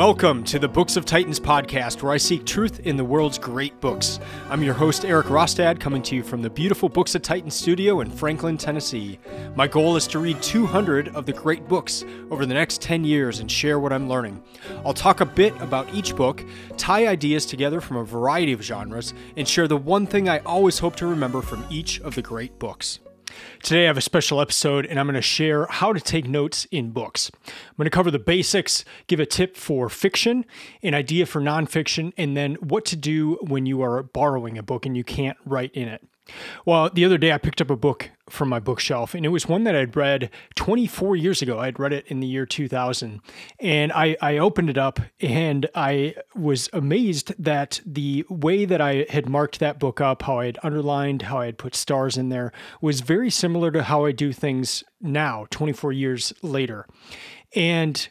Welcome to the Books of Titans podcast, where I seek truth in the world's great books. I'm your host, Erik Rostad, coming to you from the beautiful Books of Titans studio in Franklin, Tennessee. My goal is to read 200 of the great books over the next 10 years and share what I'm learning. I'll talk a bit about each book, tie ideas together from a variety of genres, and share the one thing I always hope to remember from each of the great books. Today, I have a special episode and I'm going to share how to take notes in books. I'm going to cover the basics, give a tip for fiction, an idea for nonfiction, and then what to do when you are borrowing a book and you can't write in it. Well, the other day I picked up a book from my bookshelf, and it was one that I'd read 24 years ago. I'd read it in the year 2000, and I, I opened it up and I was amazed that the way that I had marked that book up, how I had underlined, how I had put stars in there, was very similar to how I do things now, 24 years later. And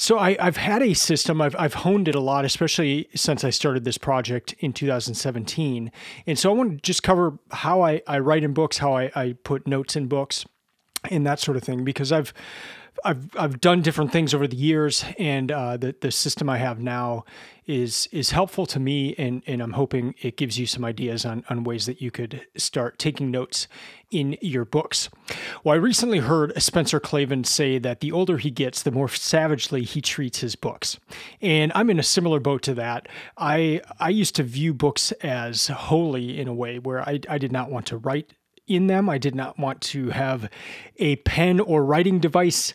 so I, have had a system. I've, I've honed it a lot, especially since I started this project in 2017. And so I want to just cover how I, I write in books, how I, I put notes in books, and that sort of thing. Because I've I've I've done different things over the years, and uh, the the system I have now is is helpful to me, and and I'm hoping it gives you some ideas on on ways that you could start taking notes in your books. Well, I recently heard Spencer Klavan say that the older he gets, the more savagely he treats his books, and I'm in a similar boat to that. I I used to view books as holy in a way where I I did not want to write in them. I did not want to have a pen or writing device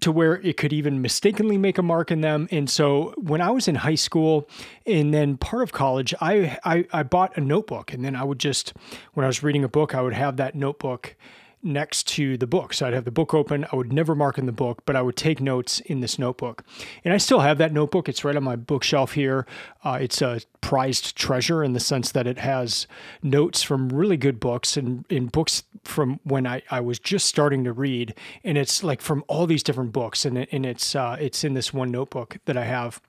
to where it could even mistakenly make a mark in them. And so when I was in high school and then part of college, I, I, I bought a notebook and then I would just, when I was reading a book, I would have that notebook next to the book. So I'd have the book open. I would never mark in the book, but I would take notes in this notebook. And I still have that notebook. It's right on my bookshelf here. Uh, it's a prized treasure in the sense that it has notes from really good books and in books from when I, I was just starting to read. And it's like from all these different books. And, it, and it's, uh, it's in this one notebook that I have.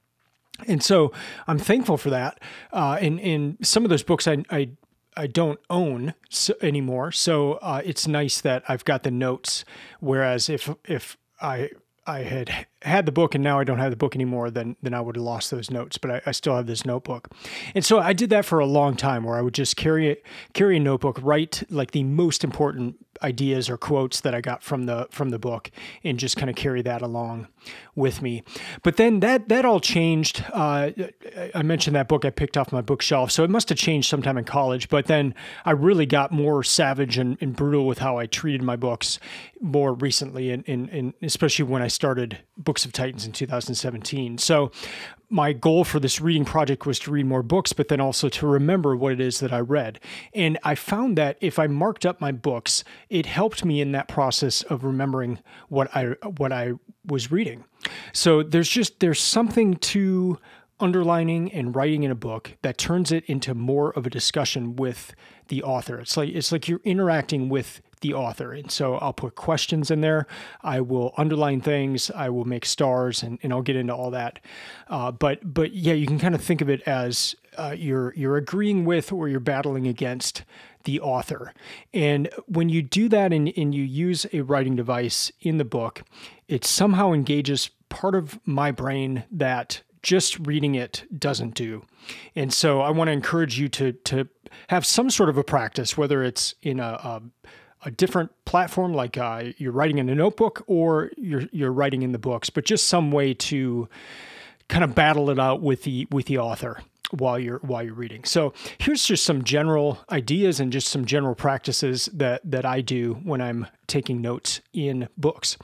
And so I'm thankful for that. Uh, and, and some of those books I, I I don't own anymore. So uh, it's nice that I've got the notes. Whereas if if I I had had the book and now I don't have the book anymore, then then I would have lost those notes. But I, I, still have this notebook, and so I did that for a long time, where I would just carry it, carry a notebook, write like the most important ideas or quotes that I got from the from the book, and just kind of carry that along with me. But then that that all changed. Uh, I mentioned that book I picked off my bookshelf, so it must have changed sometime in college. But then I really got more savage and, and brutal with how I treated my books more recently, and, and, and especially when I started Books of Titans in 2017. So my goal for this reading project was to read more books, but then also to remember what it is that I read. And I found that if I marked up my books, it helped me in that process of remembering what I what I was reading. So there's just there's something to underlining and writing in a book that turns it into more of a discussion with the author. It's like it's like you're interacting with the author. And so I'll put questions in there. I will underline things. I will make stars, and, and I'll get into all that. Uh, but but yeah, you can kind of think of it as uh, you're you're agreeing with or you're battling against the author. And when you do that and, and you use a writing device in the book, it somehow engages part of my brain that just reading it doesn't do. And so I want to encourage you to to have some sort of a practice, whether it's in a, a a different platform, like uh, you're writing in a notebook or you're you're writing in the books, but just some way to kind of battle it out with the with the author while you're while you're reading. So here's just some general ideas and just some general practices that that I do when I'm taking notes in books.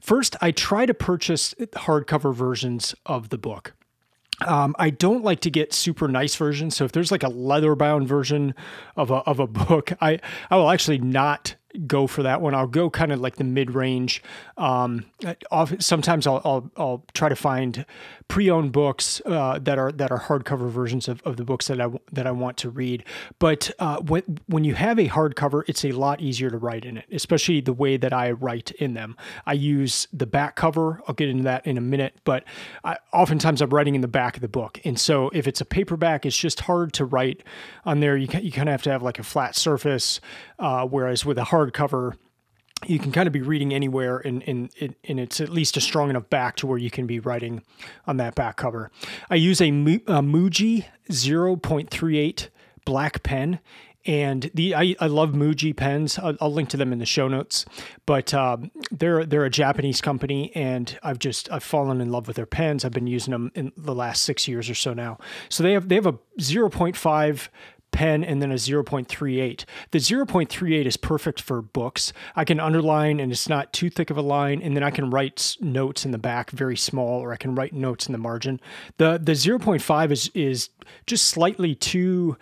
First, I try to purchase hardcover versions of the book. Um, I don't like to get super nice versions. So if there's like a leather bound version of a, of a book, I, I will actually not go for that one. I'll go kind of like the mid range. Um, sometimes I'll, I'll, I'll try to find pre-owned books uh, that are that are hardcover versions of, of the books that I that I want to read. But uh, when when you have a hardcover, it's a lot easier to write in it, especially the way that I write in them. I use the back cover. I'll get into that in a minute, but I, oftentimes I'm writing in the back of the book, and so if it's a paperback, it's just hard to write on there. You you kind of have to have like a flat surface, uh, whereas with a hardcover you can kind of be reading anywhere and, and, it's at least a strong enough back to where you can be writing on that back cover. I use a, a Muji 0.38 black pen and the I, I love Muji pens. I'll, I'll, link to them in the show notes. But um, they're they're a Japanese company, and I've just I've fallen in love with their pens. I've been using them in the last six years or so now. So they have they have a zero point five pen and then a 0.38. The 0.38 is perfect for books. I can underline and it's not too thick of a line and then I can write notes in the back very small or I can write notes in the margin. The the 0.5 is is just slightly too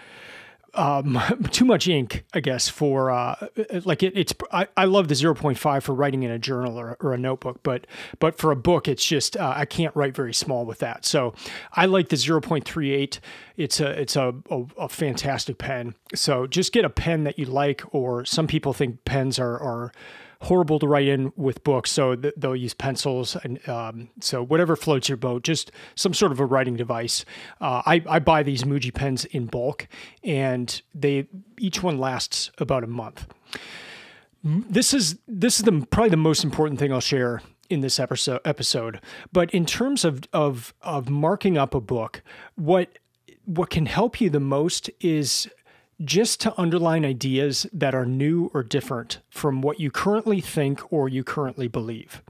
um, too much ink, I guess, for uh, like it, it's. I, I love the zero point five for writing in a journal or, or a notebook, but but for a book, it's just uh, I can't write very small with that. So I like the zero point three eight. It's a it's a, a, a fantastic pen. So just get a pen that you like, or some people think pens are are horrible to write in with books, so th- they'll use pencils and um, so whatever floats your boat, just some sort of a writing device. Uh, I, I buy these Muji pens in bulk, and they each one lasts about a month. This is this is the probably the most important thing I'll share in this episode episode. But in terms of of of marking up a book, what what can help you the most is just to underline ideas that are new or different from what you currently think or you currently believe.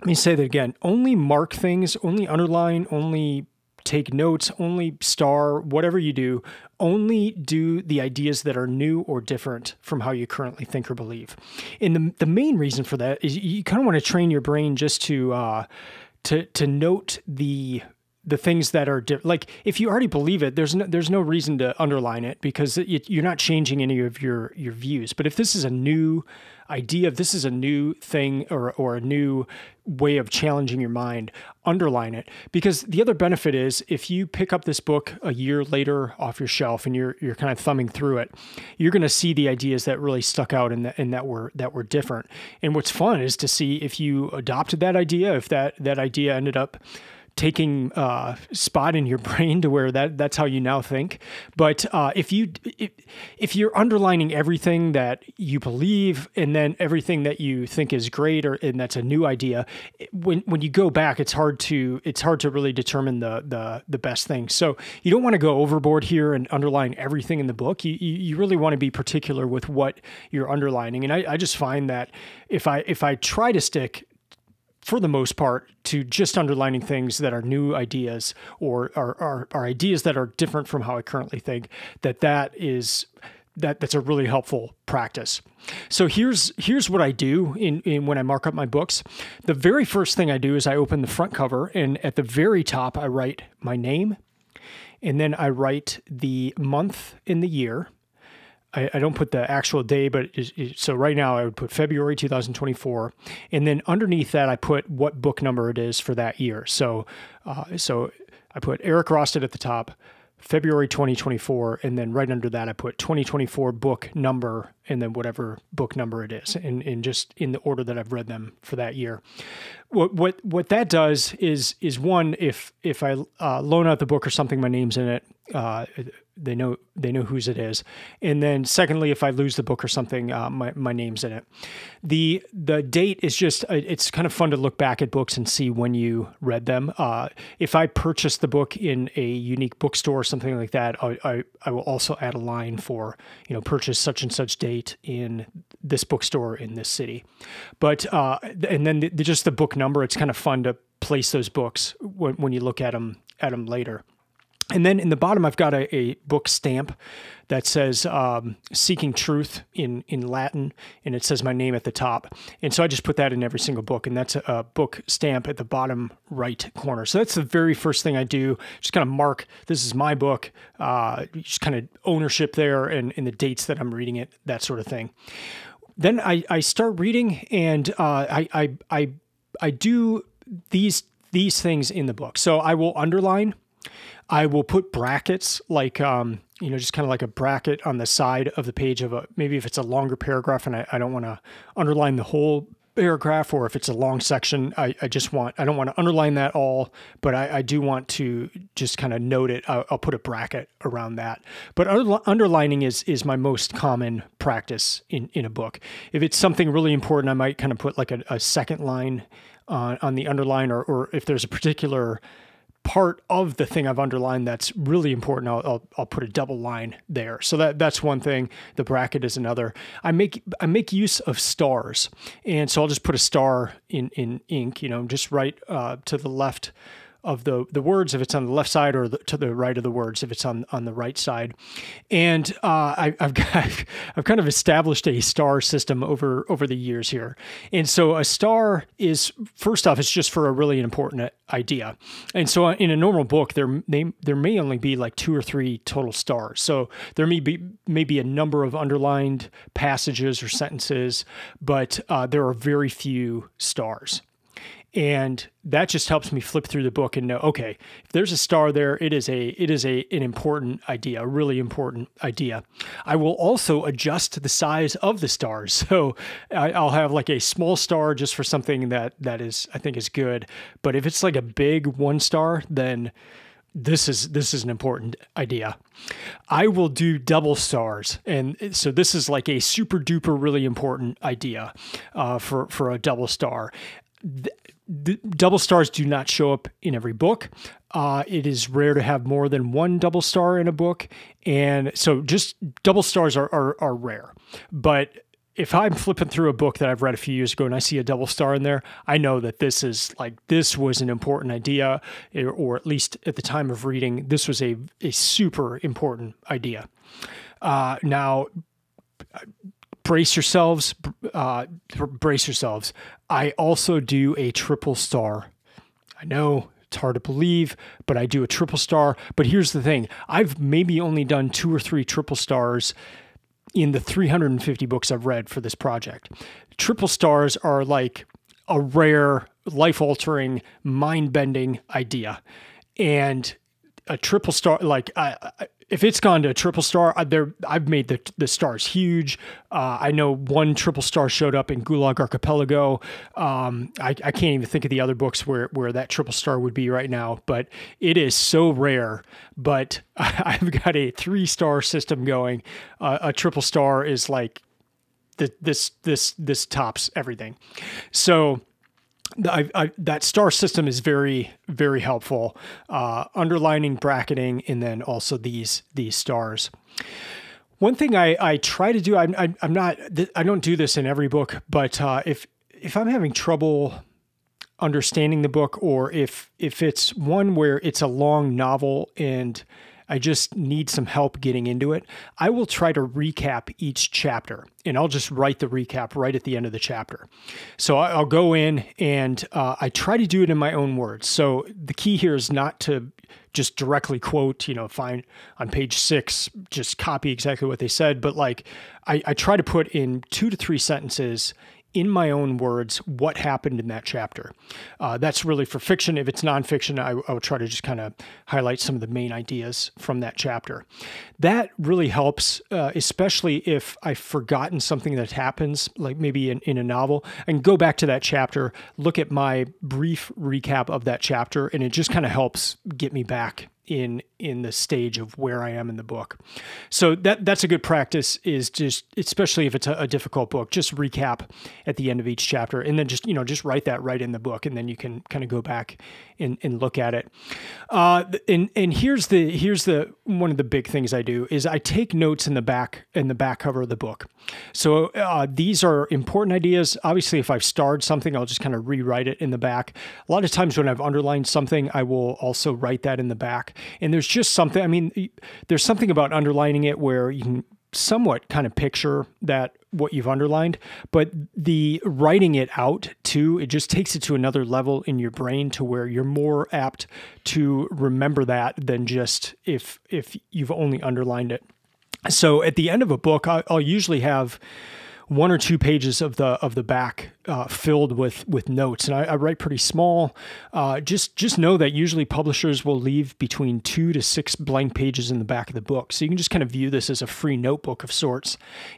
Let me say that again. Only mark things, only underline, only take notes, only star, whatever you do, only do the ideas that are new or different from how you currently think or believe. And the, the main reason for that is you kind of want to train your brain just to uh, to to note the the things that are di- like if you already believe it there's no there's no reason to underline it because it, you're not changing any of your your views. But if this is a new idea if this is a new thing or or a new way of challenging your mind underline it. Because the other benefit is if you pick up this book a year later off your shelf and you're you're kind of thumbing through it you're going to see the ideas that really stuck out and that and that were that were different. And what's fun is to see if you adopted that idea if that that idea ended up taking uh, spot in your brain to where that that's how you now think. But uh, if you if, you're underlining everything that you believe and then everything that you think is great or and that's a new idea, when when you go back, it's hard to it's hard to really determine the the the best thing. So you don't want to go overboard here and underline everything in the book. You you, you really want to be particular with what you're underlining. And I, I just find that if I if I try to stick for the most part, to just underlining things that are new ideas or are, are, are, ideas that are different from how I currently think, that that is that that's a really helpful practice. So here's here's what I do in, in when I mark up my books. The very first thing I do is I open the front cover and at the very top I write my name and then I write the month in the year I, I don't put the actual day, but it, it, so right now I would put February 2024, and then underneath that I put what book number it is for that year. So, uh, so I put Erik Rostad at the top, February 2024, and then right under that I put 2024 book number, and then whatever book number it is, and, and just in the order that I've read them for that year. What what what that does is is one if if I uh, loan out the book or something, my name's in it. Uh, they know they know whose it is. And then secondly if i lose the book or something uh, my, my name's in it. The the date is just uh, it's kind of fun to look back at books and see when you read them. Uh, if i purchase the book in a unique bookstore or something like that I, I, I will also add a line for you know purchase such and such date in this bookstore in this city. But uh, and then the, just the book number it's kind of fun to place those books when, when you look at them at them later and then in the bottom, I've got a, a book stamp that says um, "Seeking Truth" in in Latin, and it says my name at the top. And so I just put that in every single book, and that's a, a book stamp at the bottom right corner. So that's the very first thing I do. Just kind of mark this is my book, uh, just kind of ownership there, and, the dates that I'm reading it, that sort of thing. Then I, I start reading, and uh, I, I I I do these these things in the book. So I will underline I will put brackets like, um, you know, just kind of like a bracket on the side of the page of a, maybe if it's a longer paragraph and I, I don't want to underline the whole paragraph or if it's a long section, I, I just want, I don't want to underline that all, but I, I do want to just kind of note it. I'll, I'll, put a bracket around that. But underlining is, is my most common practice in, in a book. If it's something really important, I might kind of put like a, a second line uh, on the underline, or, or if there's a particular part of the thing I've underlined that's really important, I'll, I'll, I'll, put a double line there. So that that's one thing. The bracket is another. I make I make use of stars, and so I'll just put a star in in ink. You know, just right uh, to the left of the the words if it's on the left side or the, to the right of the words if it's on on the right side. And uh, I, have got, I've kind of established a star system over over the years here. And so a star is first off it's just for a really important idea. And so in a normal book there may there may only be like two or three total stars. So there may be maybe a number of underlined passages or sentences but uh, there are very few stars and that just helps me flip through the book and know okay if there's a star there. It is a it is a an important idea a really important idea. I will also adjust the size of the stars. So I, will have like a small star just for something that that is i think is good. But if it's like a big one star then this is this is an important idea. I will do double stars, and so this is like a super duper really important idea uh, for for a double star the double stars do not show up in every book. Uh, it is rare to have more than one double star in a book, and so just double stars are, are, are rare. But if I'm flipping through a book that I've read a few years ago and I see a double star in there, I know that this is like this was an important idea, or at least at the time of reading, this was a a super important idea. Uh, now, brace yourselves, uh, brace yourselves. I also do a triple star. I know it's hard to believe, but I do a triple star. But here's the thing I've maybe only done two or three triple stars in the 350 books I've read for this project. Triple stars are like a rare, life altering, mind bending idea. And a triple star, like I, if it's gone to a triple star, there I've made the the stars huge. Uh, I know one triple star showed up in Gulag Archipelago. Um, I, I, can't even think of the other books where where that triple star would be right now, but it is so rare. But I've got a three star system going. Uh, a triple star is like the, this this this tops everything. So I, I, that star system is very very helpful uh, underlining bracketing and then also these these stars. One thing I, I try to do I'm, I'm not I don't do this in every book but uh, if if I'm having trouble understanding the book or if if it's one where it's a long novel and I just need some help getting into it, I will try to recap each chapter and I'll just write the recap right at the end of the chapter. So I'll go in and uh, I try to do it in my own words. So the key here is not to just directly quote, you know, find on page six, just copy exactly what they said, but like I, I try to put in two to three sentences in my own words what happened in that chapter. Uh, that's really for fiction. If it's nonfiction, I, I will try to just kind of highlight some of the main ideas from that chapter. That really helps, uh, especially if I've forgotten something that happens, like maybe in, in a novel, and go back to that chapter, look at my brief recap of that chapter, and it just kind of helps get me back in in the stage of where I am in the book. So that that's a good practice is just especially if it's a, a, difficult book, just recap at the end of each chapter and then just you know just write that right in the book and then you can kind of go back and, and look at it. Uh, and and here's the here's the one of the big things I do is I take notes in the back in the back cover of the book. So uh, these are important ideas. Obviously, if I've starred something, I'll just kind of rewrite it in the back. A lot of times when I've underlined something, I will also write that in the back. And there's just something. I mean, there's something about underlining it where you can somewhat kind of picture that what you've underlined, but the writing it out too, it just takes it to another level in your brain to where you're more apt to remember that than just if if you've only underlined it. So at the end of a book, I'll usually have one or two pages of the of the back uh, filled with with notes, and I, I write pretty small. Uh, just just know that usually publishers will leave between two to six blank pages in the back of the book, so you can just kind of view this as a free notebook of sorts,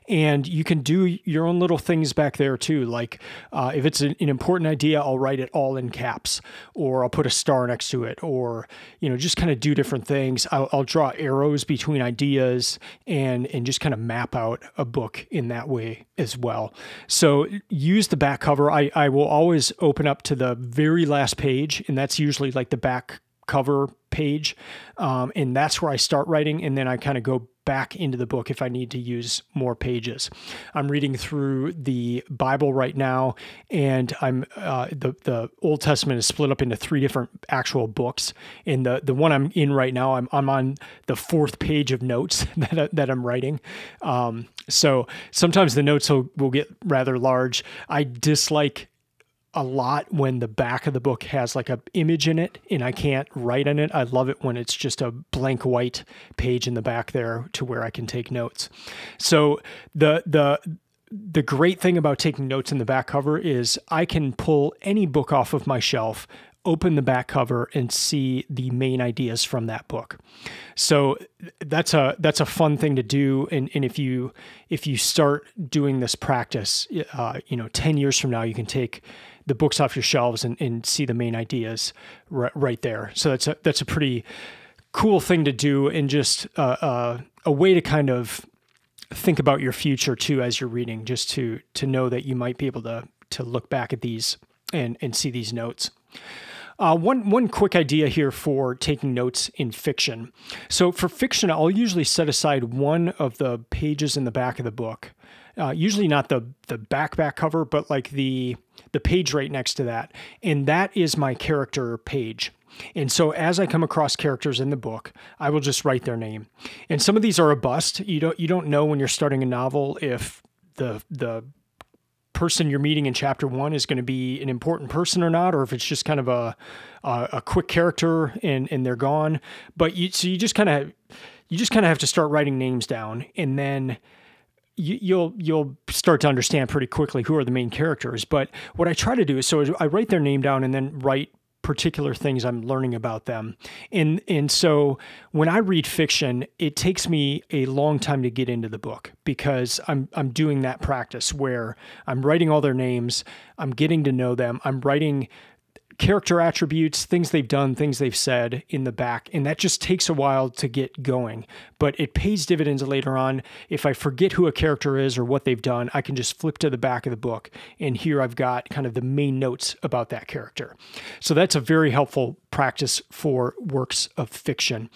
and you can do your own little things back there too. Like uh, if it's an, an important idea, I'll write it all in caps, or I'll put a star next to it, or you know just kind of do different things. I'll, I'll draw arrows between ideas and and just kind of map out a book in that way as well. So use the back cover. I, I will always open up to the very last page, and that's usually like the back cover page. Um, and that's where I start writing, and then I kind of go back into the book if I need to use more pages. I'm reading through the Bible right now, and I'm uh, the the Old Testament is split up into three different actual books. In the the one I'm in right now, I'm I'm on the fourth page of notes that that I'm writing. Um, so sometimes the notes will, will get rather large. I dislike a lot when the back of the book has like a image in it and I can't write on it. I love it when it's just a blank white page in the back there to where I can take notes. So the the the great thing about taking notes in the back cover is I can pull any book off of my shelf, open the back cover and see the main ideas from that book. So that's a that's a fun thing to do. And, and if you if you start doing this practice, uh, you know, ten years from now, you can take the books off your shelves and, and see the main ideas r- right there. So that's a that's a pretty cool thing to do, and just uh, uh, a way to kind of think about your future too as you're reading, just to to know that you might be able to to look back at these and and see these notes. Uh, one one quick idea here for taking notes in fiction. So for fiction, I'll usually set aside one of the pages in the back of the book. Uh, usually not the the back back cover, but like the the page right next to that. And that is my character page. And so as I come across characters in the book, I will just write their name. And some of these are a bust. You don't you don't know when you're starting a novel if the the person you're meeting in chapter one is going to be an important person or not, or if it's just kind of a a, a quick character and and they're gone. But you so you just kind of you just kind of have to start writing names down, and then you, you'll you'll start to understand pretty quickly who are the main characters. But what I try to do is so I write their name down and then write particular things I'm learning about them. And and so when I read fiction, it takes me a long time to get into the book because I'm I'm doing that practice where I'm writing all their names, I'm getting to know them, I'm writing character attributes, things they've done, things they've said in the back. And that just takes a while to get going. But it pays dividends later on. If I forget who a character is or what they've done, I can just flip to the back of the book. And here I've got kind of the main notes about that character. So that's a very helpful practice for works of fiction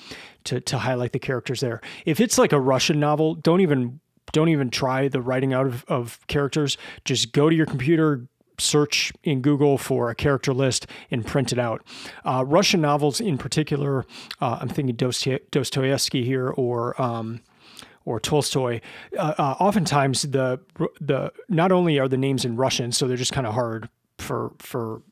to, to highlight the characters there. If it's like a Russian novel, don't even don't even try the writing out of, of characters. Just go to your computer, search in Google for a character list and print it out. Uh, Russian novels, in particular, uh, I'm thinking Dostoevsky here or. Um, or Tolstoy, uh, uh, oftentimes the the not only are the names in Russian, so they're just kind of hard for for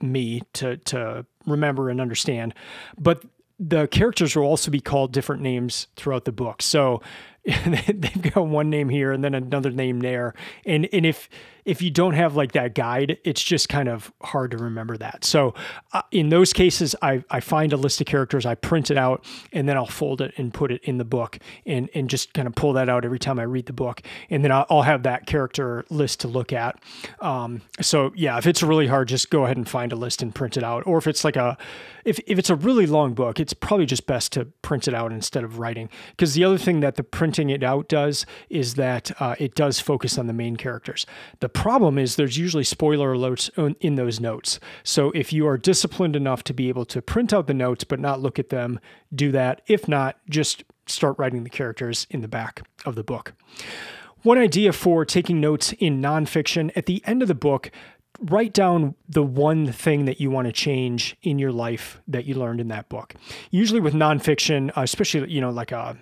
me to to remember and understand, but the characters will also be called different names throughout the book. So they've got one name here and then another name there, and and if if you don't have like that guide, it's just kind of hard to remember that. So uh, in those cases, I, I find a list of characters, I print it out, and then I'll fold it and put it in the book and, and just kind of pull that out every time I read the book. And then I'll, I'll have that character list to look at. Um, so yeah, if it's really hard, just go ahead and find a list and print it out. Or if it's like a, if, if it's a really long book, it's probably just best to print it out instead of writing. Because the other thing that the printing it out does is that uh, it does focus on the main characters. The problem is there's usually spoiler alerts in those notes. So if you are disciplined enough to be able to print out the notes but not look at them, do that. If not, just start writing the characters in the back of the book. One idea for taking notes in nonfiction at the end of the book, write down the one thing that you want to change in your life that you learned in that book. Usually with nonfiction, uh, especially you know like a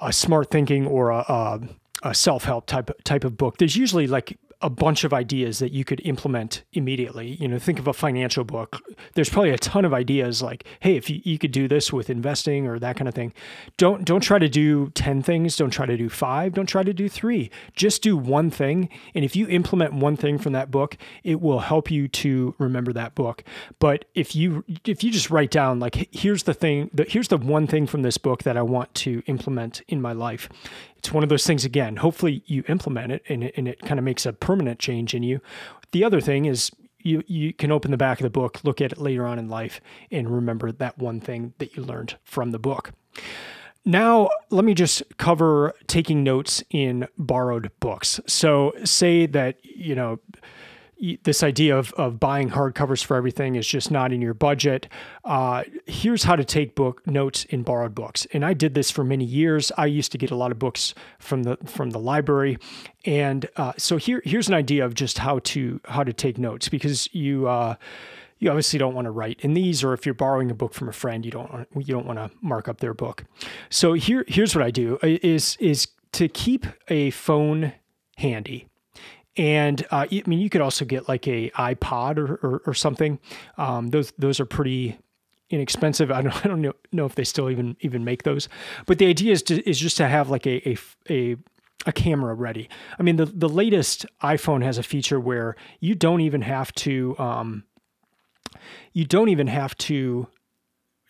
a smart thinking or a, a a self-help type type of book there's usually like a bunch of ideas that you could implement immediately. You know, think of a financial book. There's probably a ton of ideas like, hey, if you, you could do this with investing or that kind of thing. Don't don't try to do 10 things, don't try to do 5, don't try to do 3. Just do one thing, and if you implement one thing from that book, it will help you to remember that book. But if you if you just write down like here's the thing, here's the one thing from this book that I want to implement in my life it's one of those things again hopefully you implement it and it, and it kind of makes a permanent change in you the other thing is you you can open the back of the book look at it later on in life and remember that one thing that you learned from the book now, let me just cover taking notes in borrowed books. So, say that, you know, this idea of, of buying hardcovers for everything is just not in your budget. Uh, here's how to take book notes in borrowed books. And I did this for many years. I used to get a lot of books from the from the library, and uh, so here here's an idea of just how to how to take notes because you. Uh, you obviously don't want to write in these, or if you're borrowing a book from a friend, you don't want, you don't want to mark up their book. So here here's what I do is is to keep a phone handy and uh, I mean, you could also get like a iPod or, or, or something. Um, those those are pretty inexpensive. I don't I don't know, know if they still even even make those. But the idea is to, is just to have like a a, a a camera ready. I mean, the the latest iPhone has a feature where you don't even have to um, you don't even have to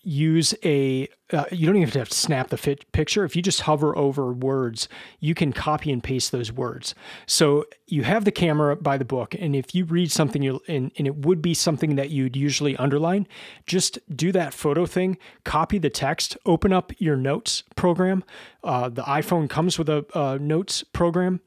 use a uh, you don't even have to snap the fit picture. If you just hover over words you can copy and paste those words. So you have the camera by the book and if you read something you and, and it would be something that you'd usually underline just do that photo thing copy the text open up your notes program. Uh, the iphone comes with a, a notes program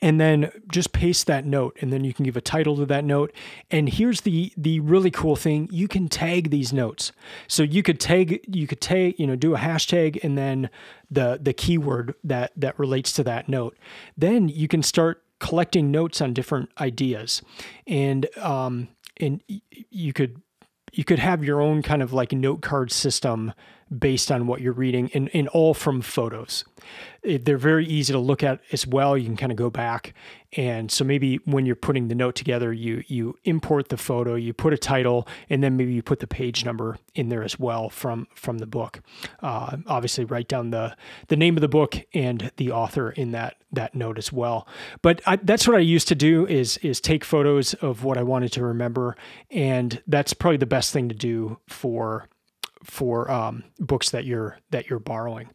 and then just paste that note and then you can give a title to that note. And here's the the really cool thing you can tag these notes. So you could tag you could tag you know do a hashtag and then the the keyword that that relates to that note. Then you can start collecting notes on different ideas. And um and you could you could have your own kind of like note card system based on what you're reading and, all from photos. It, they're very easy to look at as well. You can kind of go back. And so maybe when you're putting the note together, you you import the photo, you put a title, and then maybe you put the page number in there as well from from the book. Uh, obviously, write down the the name of the book and the author in that that note as well. But I, that's what I used to do is is take photos of what I wanted to remember, and that's probably the best thing to do for for um, books that you're that you're borrowing.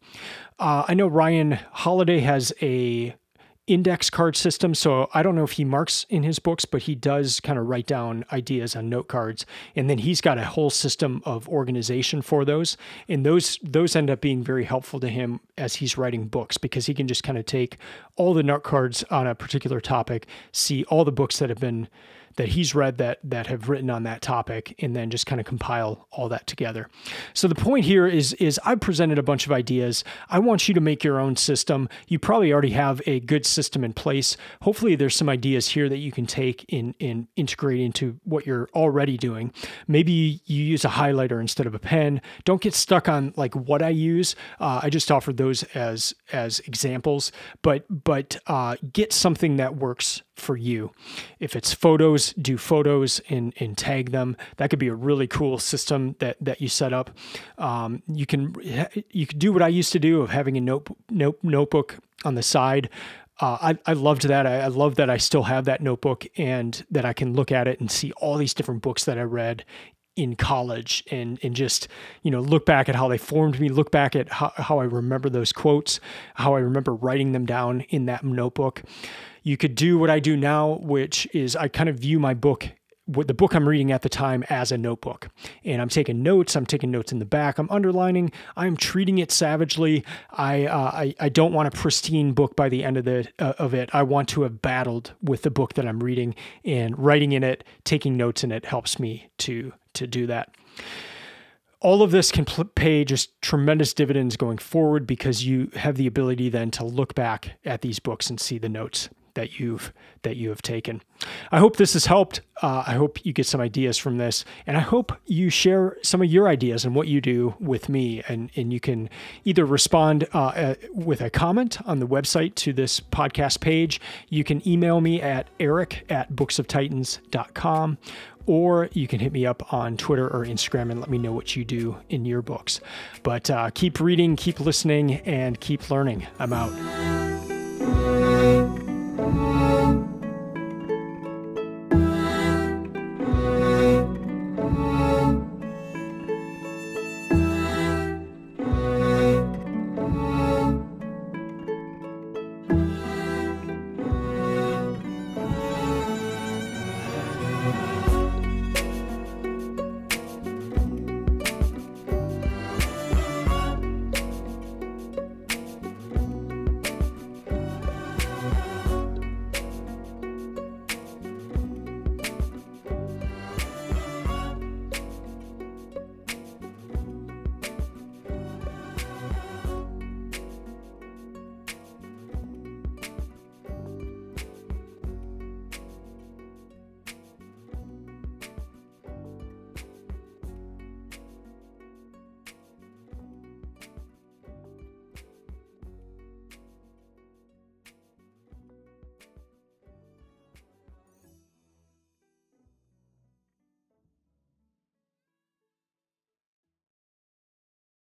Uh, I know Ryan Holiday has a index card system, so I don't know if he marks in his books, but he does kind of write down ideas on note cards, and then he's got a whole system of organization for those, and those those end up being very helpful to him as he's writing books because he can just kind of take all the note cards on a particular topic, see all the books that have been that he's read that that have written on that topic and then just kind of compile all that together. So the point here is is I presented a bunch of ideas. I want you to make your own system. You probably already have a good system in place. Hopefully there's some ideas here that you can take in and integrate into what you're already doing. Maybe you use a highlighter instead of a pen. Don't get stuck on like what I use. Uh, I just offered those as as examples, but but uh, get something that works for you. If it's photos, do photos and, and tag them. That could be a really cool system that, that you set up. Um, you can you can do what I used to do of having a note, note notebook on the side. Uh, I, I loved that. I, I love that I still have that notebook and that I can look at it and see all these different books that I read in college and and just you know look back at how they formed me look back at how, how i remember those quotes how i remember writing them down in that notebook you could do what I do now, which is I kind of view my book what the book I'm reading at the time as a notebook. And I'm taking notes. I'm taking notes in the back. I'm underlining. I'm treating it savagely. I uh, I, I don't want a pristine book by the end of the uh, of it. I want to have battled with the book that I'm reading and writing in it, taking notes in it helps me to to do that all of this can pay just tremendous dividends going forward because you have the ability then to look back at these books and see the notes that you've that you have taken. I hope this has helped. Uh, I hope you get some ideas from this, and I hope you share some of your ideas and what you do with me. And and you can either respond uh, uh, with a comment on the website to this podcast page. You can email me at erik at booksoftitans.com or you can hit me up on Twitter or Instagram and let me know what you do in your books. But uh, keep reading, keep listening, and keep learning. I'm out.